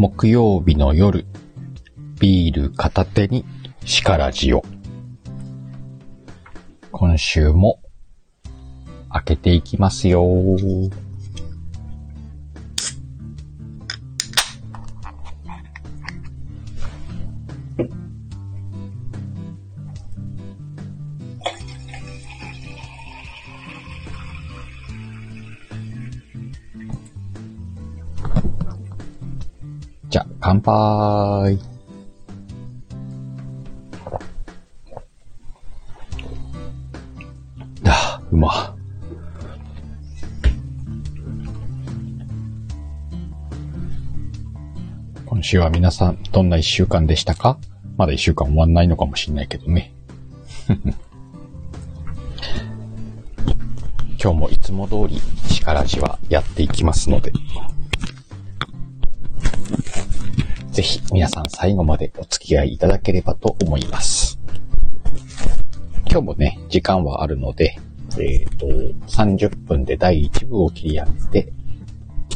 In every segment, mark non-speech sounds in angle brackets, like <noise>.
木曜日の夜、ビール片手にしからじを。今週も開けていきますよ。じゃ、乾杯。あ、うま。今週は皆さん、どんな一週間でしたか？まだ一週間終わんないのかもしれないけどね。<laughs> 今日もいつも通り、力じはやっていきますので、ぜひ皆さん最後までお付き合いいただければと思います。今日もね、時間はあるので、えっ、と、30分で第1部を切り上げて、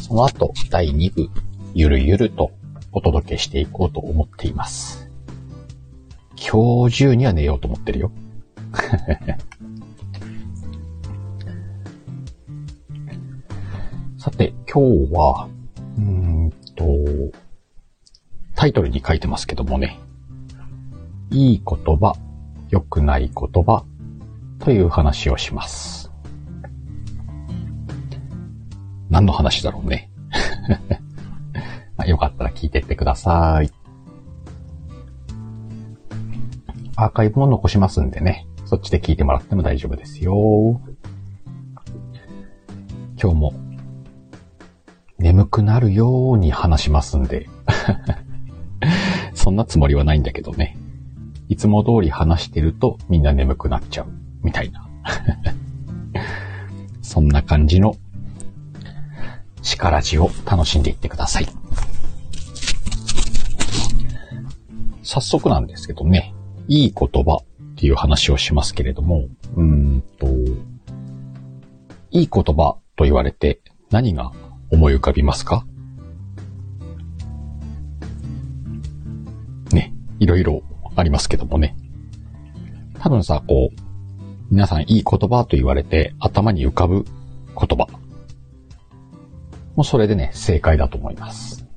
その後第2部、ゆるゆるとお届けしていこうと思っています。今日中には寝ようと思ってるよ。<laughs> さて、今日は、うーんと、タイトルに書いてますけどもね、いい言葉、良くない言葉という話をします。何の話だろうね。<laughs> まあよかったら聞いてってください。アーカイブも残しますんでね、そっちで聞いてもらっても大丈夫ですよ。今日も眠くなるように話しますんで、そんなつもりはないんだけどね。いつも通り話してるとみんな眠くなっちゃう。みたいな。<laughs> そんな感じの力じを楽しんでいってください。早速なんですけどね、いい言葉っていう話をしますけれども、うーんと、いい言葉と言われて何が思い浮かびますか？いろいろありますけどもね。多分さ、こう、皆さんいい言葉と言われて頭に浮かぶ言葉。もうそれでね、正解だと思います。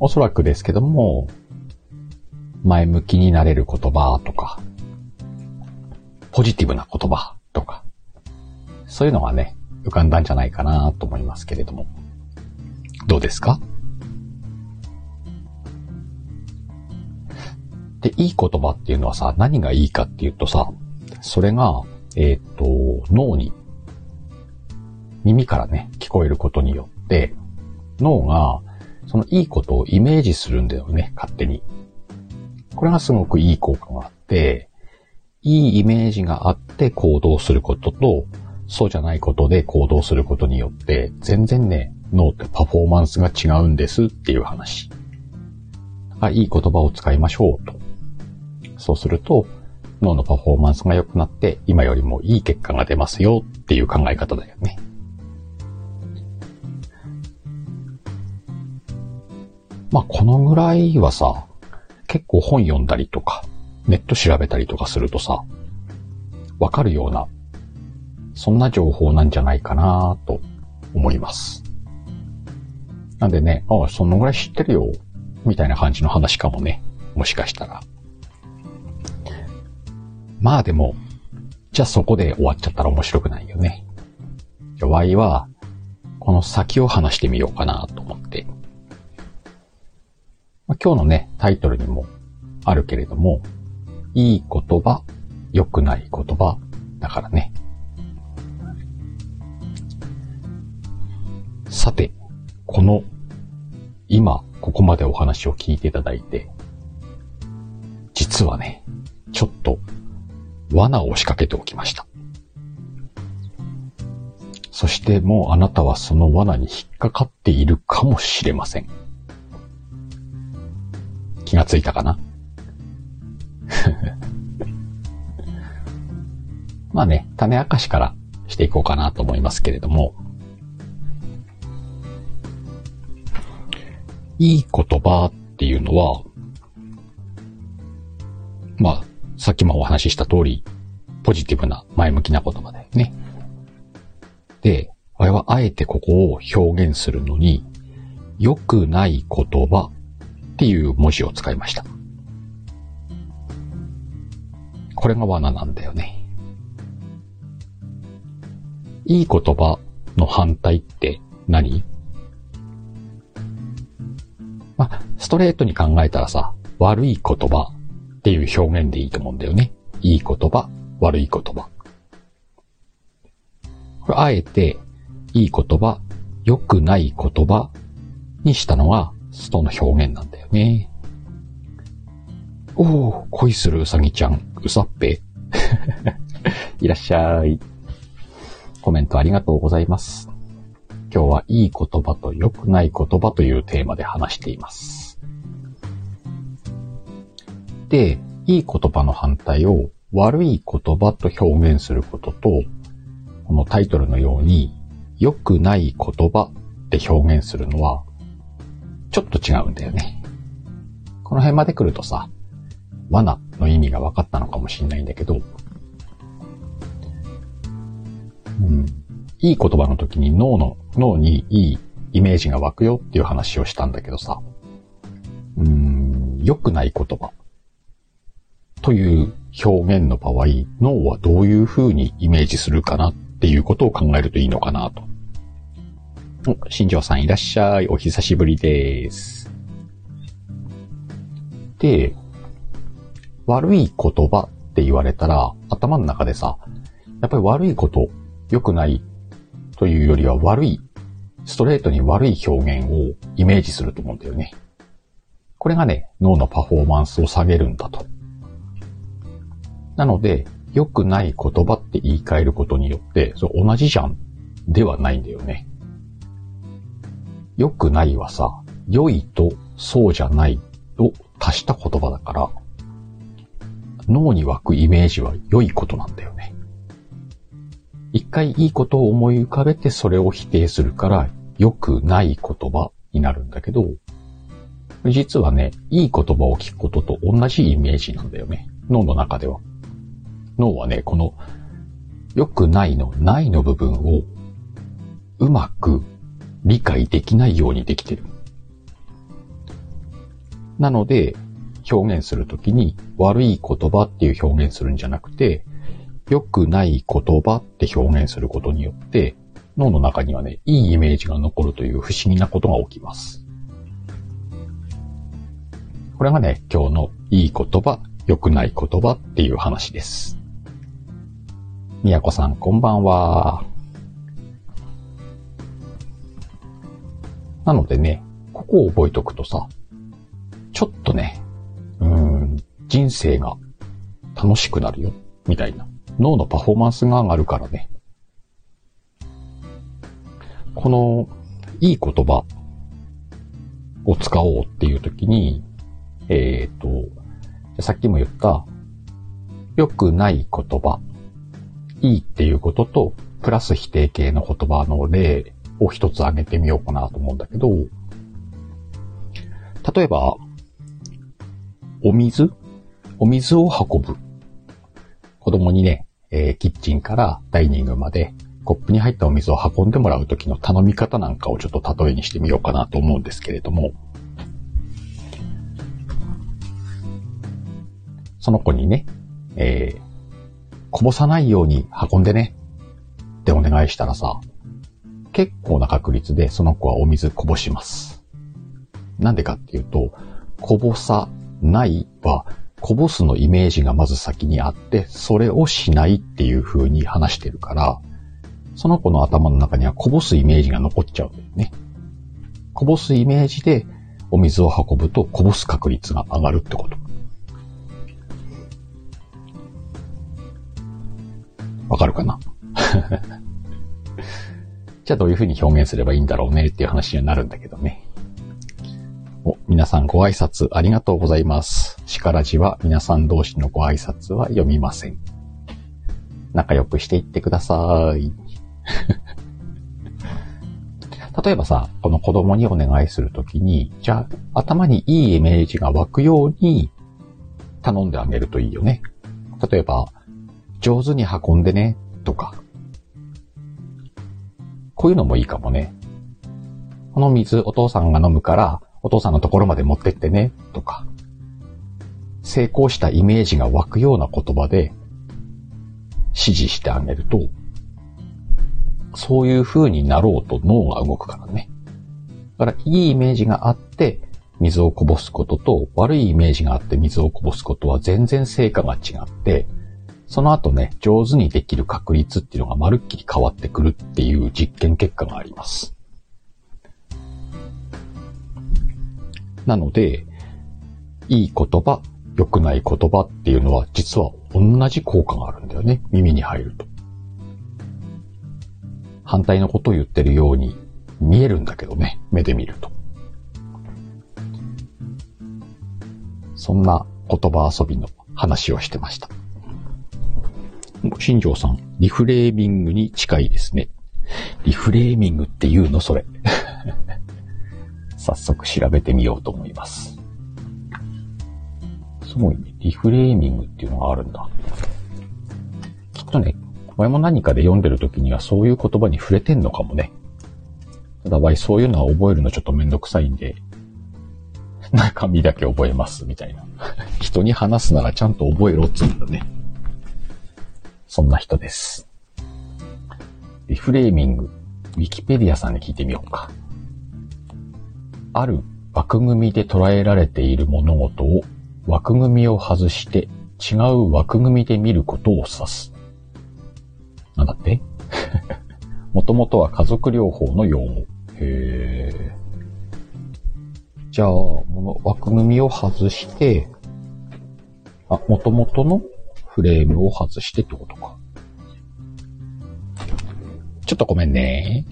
おそらくですけども、前向きになれる言葉とか、ポジティブな言葉とか、そういうのがね、浮かんだんじゃないかなと思いますけれども。どうですか？で、いい言葉っていうのはさ、何がいいかっていうとさ、それが、えっ、と、脳に、耳からね、聞こえることによって、脳が、そのいいことをイメージするんだよね、勝手に。これがすごくいい効果があって、いいイメージがあって行動することと、そうじゃないことで行動することによって、全然ね、脳ってパフォーマンスが違うんですっていう話。だからいい言葉を使いましょうと。そうすると、脳のパフォーマンスが良くなって、今よりもいい結果が出ますよっていう考え方だよね。まあ、このぐらいはさ、結構本読んだりとか、ネット調べたりとかするとさ、わかるような、そんな情報なんじゃないかなと思います。なんでね、ああ、そのぐらい知ってるよ、みたいな感じの話かもね、もしかしたら。まあでも、じゃあそこで終わっちゃったら面白くないよね。じゃあ Y は、この先を話してみようかなと思って。まあ、今日のね、タイトルにもあるけれども、いい言葉、良くない言葉、だからね。さて、この、今、ここまでお話を聞いていただいて、実はね、ちょっと、罠を仕掛けておきました。そしてもうあなたはその罠に引っかかっているかもしれません。気がついたかな？<laughs> まあね、種明かしからしていこうかなと思いますけれども、いい言葉っていうのは、まあ、さっきもお話しした通り、ポジティブな前向きな言葉だよね。で、我々はあえてここを表現するのに、良くない言葉っていう文字を使いました。これが罠なんだよね。いい言葉の反対って何？まあ、ストレートに考えたらさ、悪い言葉っていう表現でいいと思うんだよね。いい言葉、悪い言葉。これあえて、いい言葉、良くない言葉にしたのが、ストの表現なんだよね。おお、恋するうさぎちゃん、うさっぺ。<laughs> いらっしゃい。コメントありがとうございます。今日はいい言葉と良くない言葉というテーマで話しています。で、いい言葉の反対を悪い言葉と表現することと、このタイトルのように良くない言葉って表現するのは、ちょっと違うんだよね。この辺まで来るとさ、罠の意味が分かったのかもしれないんだけど、うん、いい言葉の時に脳の、脳にいいイメージが湧くよっていう話をしたんだけどさ、うん、良くない言葉。という表現の場合、脳はどういう風にイメージするかなっていうことを考えるといいのかなと。お、新庄さんいらっしゃい。お久しぶりです。で、悪い言葉って言われたら、頭の中でさ、やっぱり悪いこと、良くないというよりは悪い、ストレートに悪い表現をイメージすると思うんだよね。これがね、脳のパフォーマンスを下げるんだと。なので、良くない言葉って言い換えることによって、そう同じじゃんではないんだよね。良くないはさ、良いとそうじゃないを足した言葉だから、脳に湧くイメージは良いことなんだよね。一回いいことを思い浮かべてそれを否定するから良くない言葉になるんだけど、実はね、いい言葉を聞くことと同じイメージなんだよね。脳の中では。脳はね、この良くないのないの部分をうまく理解できないようにできてる。なので、表現するときに悪い言葉っていう表現するんじゃなくて、良くない言葉って表現することによって、脳の中にはね、いいイメージが残るという不思議なことが起きます。これがね、今日のいい言葉、良くない言葉っていう話です。みやこさん、こんばんは。なのでね、ここを覚えとくとさ、ちょっとね、うん、人生が楽しくなるよ、みたいな。脳のパフォーマンスが上がるからね。この、いい言葉を使おうっていう時に、えっ、ー、と、さっきも言った、良くない言葉、いいっていうことと、プラス否定形の言葉の例を一つ挙げてみようかなと思うんだけど、例えば、お水？お水を運ぶ。子供にね、えー、キッチンからダイニングまでコップに入ったお水を運んでもらう時の頼み方なんかをちょっと例えにしてみようかなと思うんですけれども、その子にね、えー、こぼさないように運んでねってお願いしたらさ、結構な確率でその子はお水こぼします。なんでかっていうと、こぼさないはこぼすのイメージがまず先にあって、それをしないっていう風に話してるから、その子の頭の中にはこぼすイメージが残っちゃうんだよね。こぼすイメージでお水を運ぶとこぼす確率が上がるってこと。わかるかな？<laughs> じゃあどういう風に表現すればいいんだろうねっていう話にはなるんだけどね。お、皆さんご挨拶ありがとうございます。しからじは皆さん同士のご挨拶は読みません。仲良くしていってください。<laughs> 例えばさ、この子供にお願いするときに、じゃあ頭にいいイメージが湧くように頼んであげるといいよね。例えば、上手に運んでね、とか。こういうのもいいかもね。この水お父さんが飲むから、お父さんのところまで持ってってね、とか。成功したイメージが湧くような言葉で指示してあげると、そういう風になろうと脳が動くからね。だから、いいイメージがあって、水をこぼすことと、悪いイメージがあって水をこぼすことは全然成果が違って、その後ね、上手にできる確率っていうのがまるっきり変わってくるっていう実験結果があります。なので、いい言葉、良くない言葉っていうのは実は同じ効果があるんだよね。耳に入ると。反対のことを言ってるように見えるんだけどね。目で見ると。そんな言葉遊びの話をしてました。新庄さん、リフレーミングに近いですね。リフレーミングって言うのそれ。<laughs> 早速調べてみようと思います。すごいね。リフレーミングっていうのがあるんだ。きっとね、前も何かで読んでる時にはそういう言葉に触れてんのかもね。ただ、そういうのは覚えるのちょっとめんどくさいんで、中身だけ覚えます、みたいな。<laughs> 人に話すならちゃんと覚えろっつうんだね。そんな人です。リフレーミング、ウィキペディアさんに聞いてみようか。ある枠組みで捉えられている物事を枠組みを外して違う枠組みで見ることを指す。なんだって？もともとは家族療法の用語。へー。じゃあ、この枠組みを外して、あ、元々のフレームを外してってことか。ちょっとごめんね。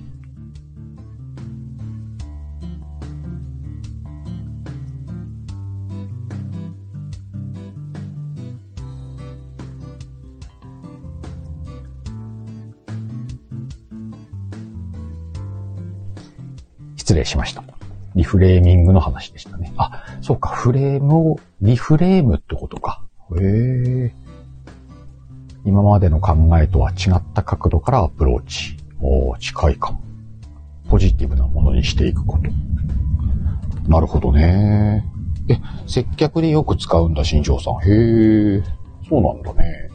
失礼しました。リフレーミングの話でしたね。あ、そうか、フレームを、リフレームってことか。へえ。今までの考えとは違った角度からアプローチ。お近いかも。ポジティブなものにしていくこと。なるほどね。え、接客でよく使うんだ、新庄さん。へえ、そうなんだね。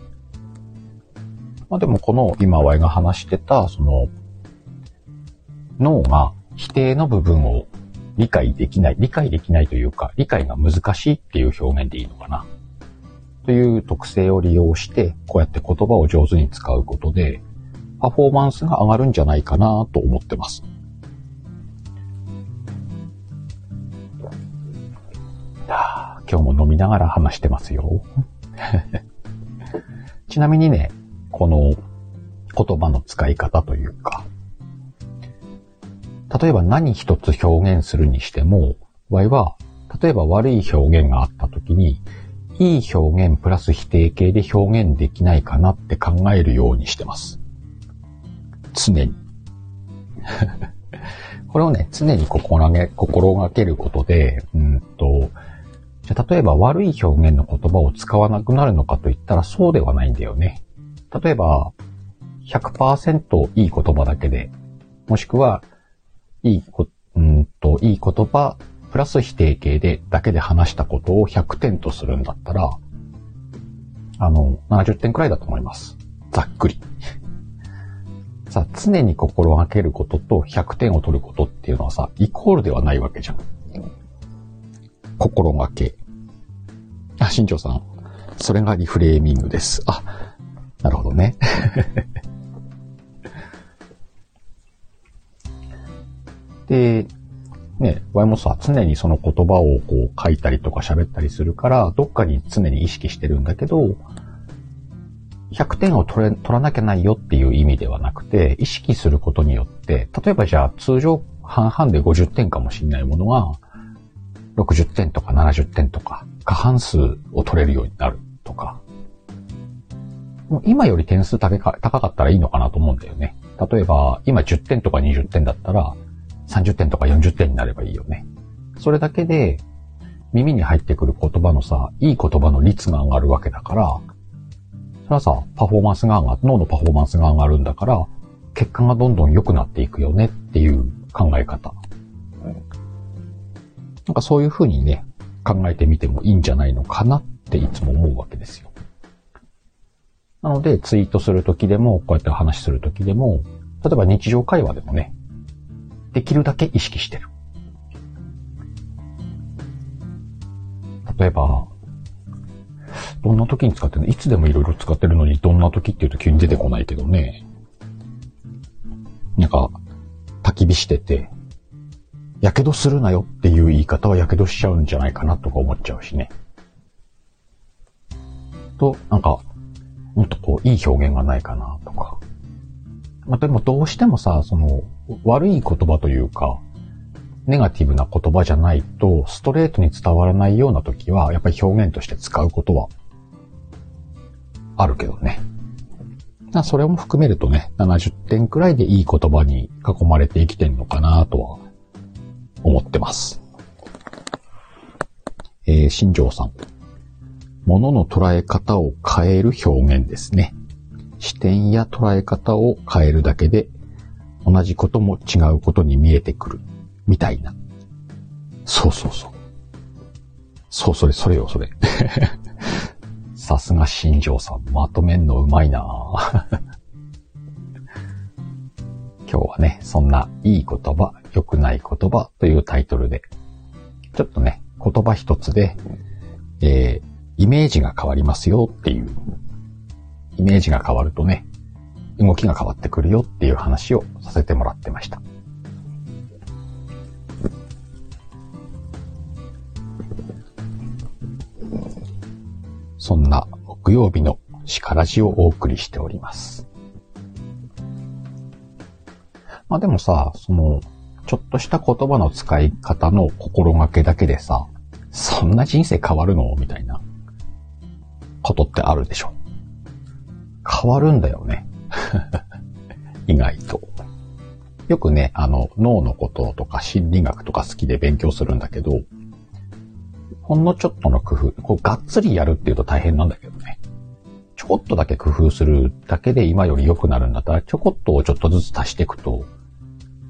まあでもこの今、ワイが話してた、その、脳が否定の部分を理解できない、理解できないというか、理解が難しいっていう表現でいいのかな。という特性を利用して、こうやって言葉を上手に使うことで、パフォーマンスが上がるんじゃないかなと思ってます。今日も飲みながら話してますよ。<laughs> ちなみにね、この言葉の使い方というか、例えば何一つ表現するにしても、場合は、例えば悪い表現があった時に、いい表現プラス否定形で表現できないかなって考えるようにしてます。常に。<laughs> これをね、常に心がけ、心がけることで、うんと、じゃ例えば悪い表現の言葉を使わなくなるのかと言ったらそうではないんだよね。例えば、100%いい言葉だけで、もしくは、いいこ、うんと、いい言葉、プラス否定形で、だけで話したことを100点とするんだったら、あの、70点くらいだと思います。ざっくり。さあ、常に心がけることと100点を取ることっていうのはさ、イコールではないわけじゃん。心がけ。あ、新庄さん。それがリフレーミングです。あ、なるほどね。<laughs> で、ね、ワイもさ、常にその言葉をこう書いたりとか喋ったりするから、どっかに常に意識してるんだけど、100点を取れ、取らなきゃないよっていう意味ではなくて、意識することによって、例えばじゃあ通常半々で50点かもしれないものが、60点とか70点とか、過半数を取れるようになるとか、今より点数高かったらいいのかなと思うんだよね。例えば、今10点とか20点だったら、30点とか40点になればいいよね。それだけで、耳に入ってくる言葉のさ、いい言葉の率が上がるわけだから、それはさ、パフォーマンスが上がる、脳のパフォーマンスが上がるんだから、結果がどんどん良くなっていくよねっていう考え方。なんかそういうふうにね、考えてみてもいいんじゃないのかなっていつも思うわけですよ。なので、ツイートするときでも、こうやって話するときでも、例えば日常会話でもね、できるだけ意識してる。例えば、どんな時に使ってるのいつでもいろいろ使ってるのに、どんな時って言うと急に出てこないけどね。なんか、焚き火してて、やけどするなよっていう言い方はやけどしちゃうんじゃないかなとか思っちゃうしね。と、なんか、もっとこう、いい表現がないかなとか。まあ、でもどうしてもさ、その、悪い言葉というか、ネガティブな言葉じゃないと、ストレートに伝わらないような時は、やっぱり表現として使うことは、あるけどね。それも含めるとね、70点くらいでいい言葉に囲まれて生きてんのかなとは思ってます。えー、新庄さん。物の捉え方を変える表現ですね。視点や捉え方を変えるだけで、同じことも違うことに見えてくる。みたいな。そうそうそう。そう、それ、それよ、それ。<laughs> さすが新庄さん、まとめんのうまいな <laughs> 今日はね、そんないい言葉、良くない言葉というタイトルで、ちょっとね、言葉一つで、えー、イメージが変わりますよっていう、イメージが変わるとね、動きが変わってくるよっていう話をさせてもらってました。そんな木曜日のしからじをお送りしております。まあでもさ、その、ちょっとした言葉の使い方の心がけだけでさ、そんな人生変わるの？みたいなことってあるでしょ。変わるんだよね。<laughs> 意外と。よくね、あの、脳のこととか心理学とか好きで勉強するんだけど、ほんのちょっとの工夫、こう、がっつりやるっていうと大変なんだけどね。ちょこっとだけ工夫するだけで今より良くなるんだったら、ちょこっとをちょっとずつ足していくと、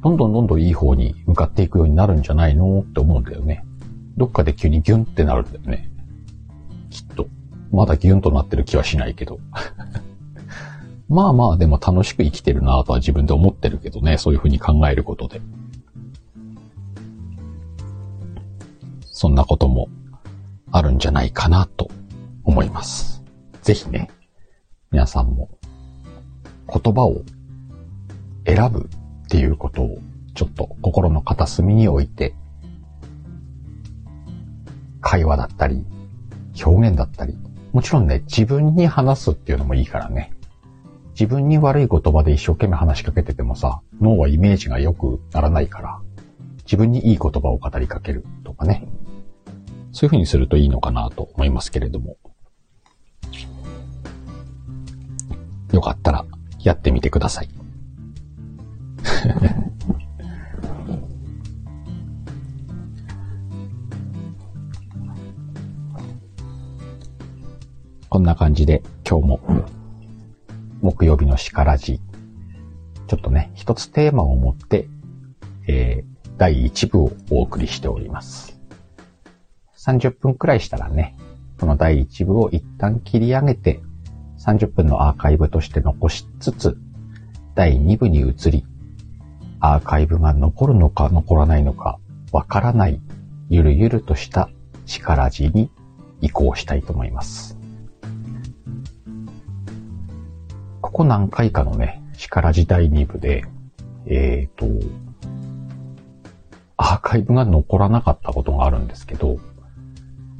どんどんどんどんいい方に向かっていくようになるんじゃないのって思うんだよね。どっかで急にギュンってなるんだよね。きっと。まだギュンとなってる気はしないけど。<laughs> まあまあでも楽しく生きてるなとは自分で思ってるけどね。そういうふうに考えることで。そんなこともあるんじゃないかなと思います。ぜひね、皆さんも言葉を選ぶっていうことをちょっと心の片隅に置いて、会話だったり、表現だったり、もちろんね、自分に話すっていうのもいいからね。自分に悪い言葉で一生懸命話しかけててもさ、脳はイメージが良くならないから、自分にいい言葉を語りかけるとかね。そういう風にするといいのかなと思いますけれども。よかったらやってみてください。<laughs> こんな感じで今日も木曜日のしからじ、ちょっとね、一つテーマを持って、えー、第1部をお送りしております。30分くらいしたらね、この第1部を一旦切り上げて、30分のアーカイブとして残しつつ、第2部に移り、アーカイブが残るのか残らないのかわからない、ゆるゆるとした力字に移行したいと思います。ここ何回かのね、力字第2部で、えっ、ー、と、アーカイブが残らなかったことがあるんですけど、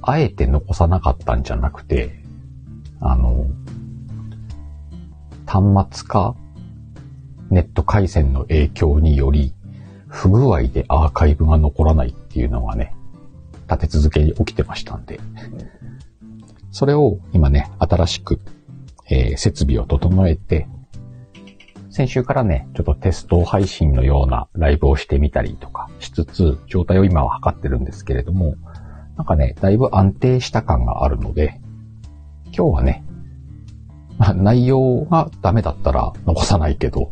あえて残さなかったんじゃなくて、あの、端末かネット回線の影響により、不具合でアーカイブが残らないっていうのがね、立て続けに起きてましたんで、それを今ね、新しく、えー、設備を整えて、先週からね、ちょっとテスト配信のようなライブをしてみたりとかしつつ、状態を今は測ってるんですけれども、なんかね、だいぶ安定した感があるので、今日はね、まあ、内容がダメだったら残さないけど、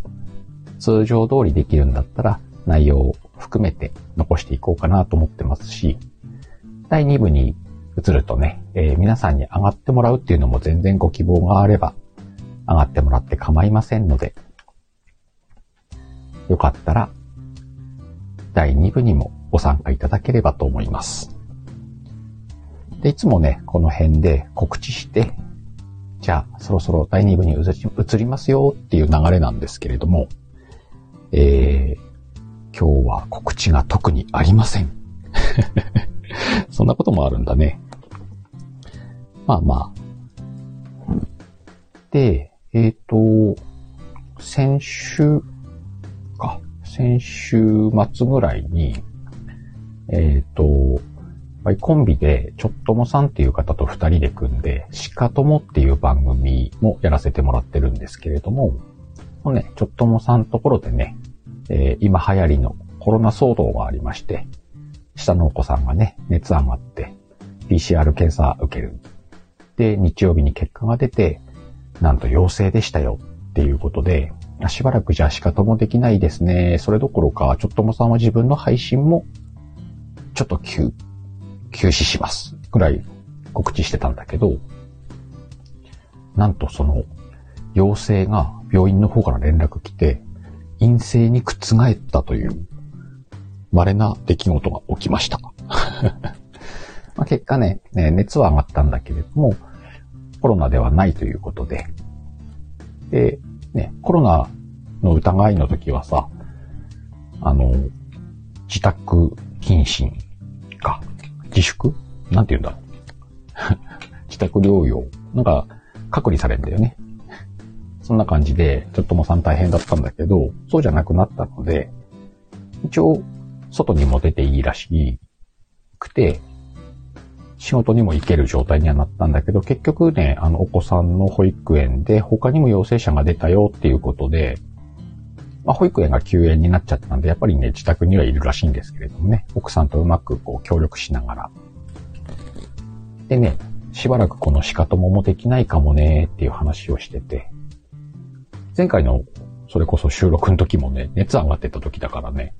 通常通りできるんだったら内容を含めて残していこうかなと思ってますし、第2部に移るとね、えー、皆さんに上がってもらうっていうのも全然ご希望があれば、上がってもらって構いませんので、よかったら、第2部にもご参加いただければと思います。で、いつもね、この辺で告知して、じゃあ、そろそろ第2部に移りますよっていう流れなんですけれども、えー、今日は告知が特にありません。<laughs> そんなこともあるんだね。まあまあ。で、えっ、ー、と、先週か、先週末ぐらいに、えっ、ー、と、コンビで、ちょっともさんっていう方と二人で組んで、しかともっていう番組もやらせてもらってるんですけれども、もね、ちょっともさんところでね、えー、今流行りのコロナ騒動がありまして、下のお子さんがね、熱上がって、PCR 検査受ける。で、日曜日に結果が出て、なんと陽性でしたよっていうことで、しばらくじゃあ仕方もできないですね。それどころか、ちょっともさんは自分の配信も、ちょっと休、休止します。ぐらい告知してたんだけど、なんとその、陽性が病院の方から連絡来て、陰性に覆ったという、稀な出来事が起きました。<laughs> ま結果ね、熱は上がったんだけれども、コロナではないということで、で、ね、コロナの疑いの時はさ、あの、自宅謹慎か、自粛？なんて言うんだろう。<laughs> 自宅療養。なんか、隔離されるんだよね。そんな感じで、ちょっともさん大変だったんだけど、そうじゃなくなったので、一応、外にも出ていいらしくて、仕事にも行ける状態にはなったんだけど、結局ね、あの、お子さんの保育園で他にも陽性者が出たよっていうことで、まあ、保育園が休園になっちゃったんで、やっぱりね、自宅にはいるらしいんですけれどもね、奥さんとうまくこう協力しながら。でね、しばらくこの仕方ももできないかもねっていう話をしてて、前回のそれこそ収録の時もね、熱上がってた時だからね、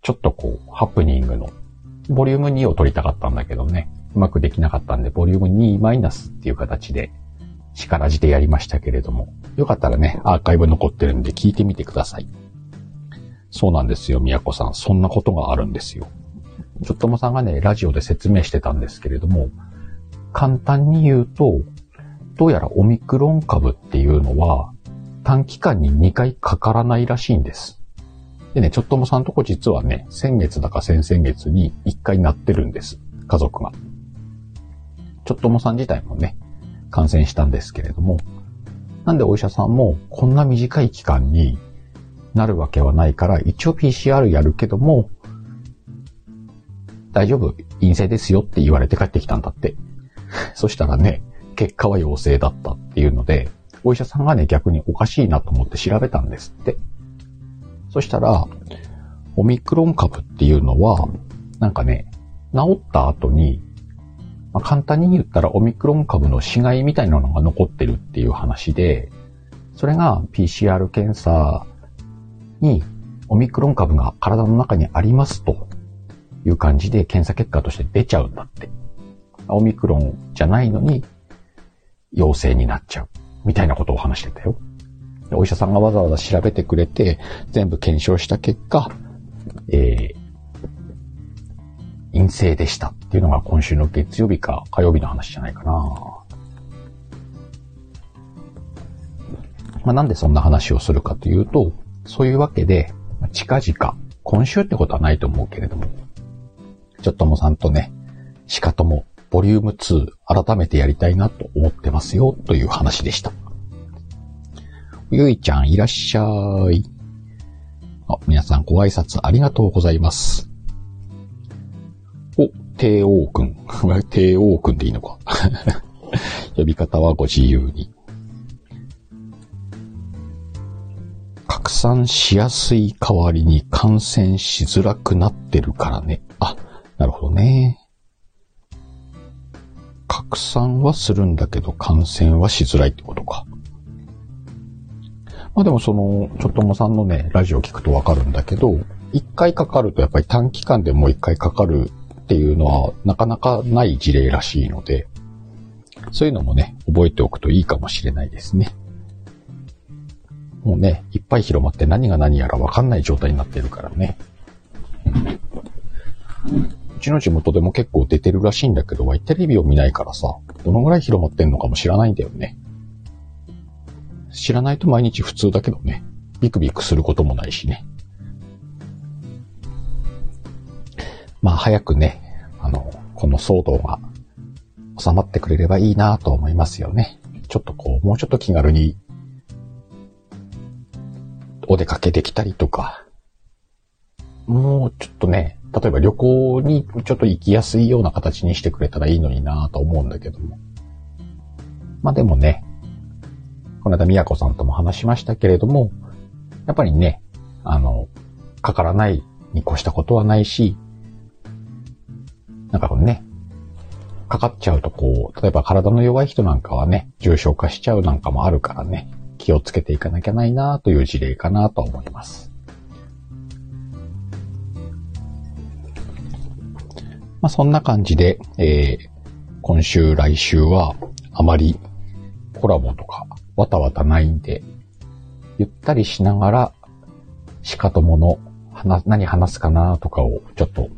ちょっとこう、ハプニングのボリューム2を取りたかったんだけどね、うまくできなかったんで、ボリューム2マイナスっていう形で、力じてやりましたけれども、よかったらね、アーカイブ残ってるんで聞いてみてください。そうなんですよ、宮子さん。そんなことがあるんですよ。ちょっともさんがね、ラジオで説明してたんですけれども、簡単に言うと、どうやらオミクロン株っていうのは、短期間に2回かからないらしいんです。でね、ちょっともさんとこ実はね、先月だか先々月に一回なってるんです。家族が。ちょっともさん自体もね、感染したんですけれども、なんでお医者さんもこんな短い期間になるわけはないから、一応 PCR やるけども、大丈夫、陰性ですよって言われて帰ってきたんだって。<laughs> そしたらね、結果は陽性だったっていうので、お医者さんがね、逆におかしいなと思って調べたんですって。そしたら、オミクロン株っていうのは、なんかね、治った後に、まあ、簡単に言ったらオミクロン株の死骸みたいなのが残ってるっていう話で、それが PCR 検査にオミクロン株が体の中にありますという感じで検査結果として出ちゃうんだって。オミクロンじゃないのに陽性になっちゃうみたいなことを話してたよ。お医者さんがわざわざ調べてくれて、全部検証した結果、えー、陰性でしたっていうのが今週の月曜日か火曜日の話じゃないかな。まあ、なんでそんな話をするかというと、そういうわけで、近々、今週ってことはないと思うけれども、ちょっともさんとね、しかとも、ボリューム2改めてやりたいなと思ってますよという話でした。ゆいちゃんいらっしゃい。あ、皆さんご挨拶ありがとうございます。お、帝王くん。<laughs> 帝王くんでいいのか。<laughs> 呼び方はご自由に。拡散しやすい代わりに感染しづらくなってるからね。あ、なるほどね。拡散はするんだけど感染はしづらいってことか。まあでもその、ちょっともさんのね、ラジオ聞くとわかるんだけど、一回かかるとやっぱり短期間でもう一回かかるっていうのはなかなかない事例らしいので、そういうのもね、覚えておくといいかもしれないですね。もうね、いっぱい広まって何が何やらわかんない状態になってるからね。うちの地元でも結構出てるらしいんだけど、テレビを見ないからさ、どのぐらい広まってんのかも知らないんだよね。知らないと毎日普通だけどね。ビクビクすることもないしね。まあ早くね、あの、この騒動が収まってくれればいいなと思いますよね。ちょっとこう、もうちょっと気軽にお出かけできたりとか、もうちょっとね、例えば旅行にちょっと行きやすいような形にしてくれたらいいのになと思うんだけども。まあでもね、この間、宮子さんとも話しましたけれども、やっぱりね、あの、かからないに越したことはないし、なんかこのね、かかっちゃうとこう、例えば体の弱い人なんかはね、重症化しちゃうなんかもあるからね、気をつけていかなきゃないなという事例かなと思います。まあそんな感じで、えー、今週来週はあまりコラボとかわたわたないんで、ゆったりしながら、しかともの、何話すかなとかをちょっと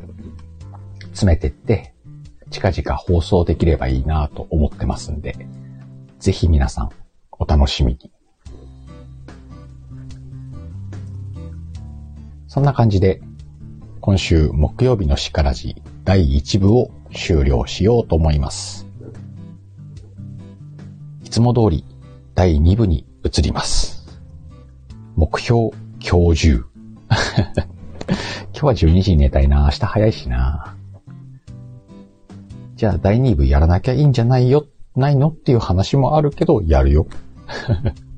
詰めてって、近々放送できればいいなと思ってますんで、ぜひ皆さんお楽しみに。そんな感じで、今週木曜日のしからじ第1部を終了しようと思います。いつも通り第2部に移ります。目標、今日中。今日は12時に寝たいな。明日早いしな。じゃあ第2部やらなきゃいいんじゃないよ、ないのっていう話もあるけど、やるよ。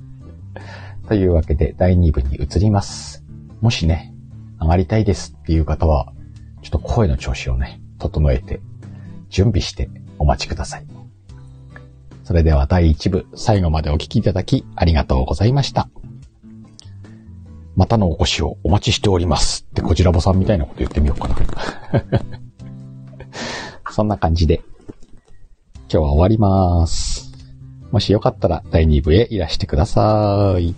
<laughs> というわけで第2部に移ります。もしね、上がりたいですっていう方は、ちょっと声の調子をね、整えて、準備してお待ちください。それでは第1部、最後までお聞きいただきありがとうございました。またのお越しをお待ちしておりますってこちらぼさんみたいなこと言ってみようかな。<laughs> そんな感じで、今日は終わります。もしよかったら第2部へいらしてください。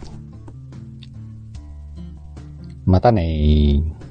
またねー。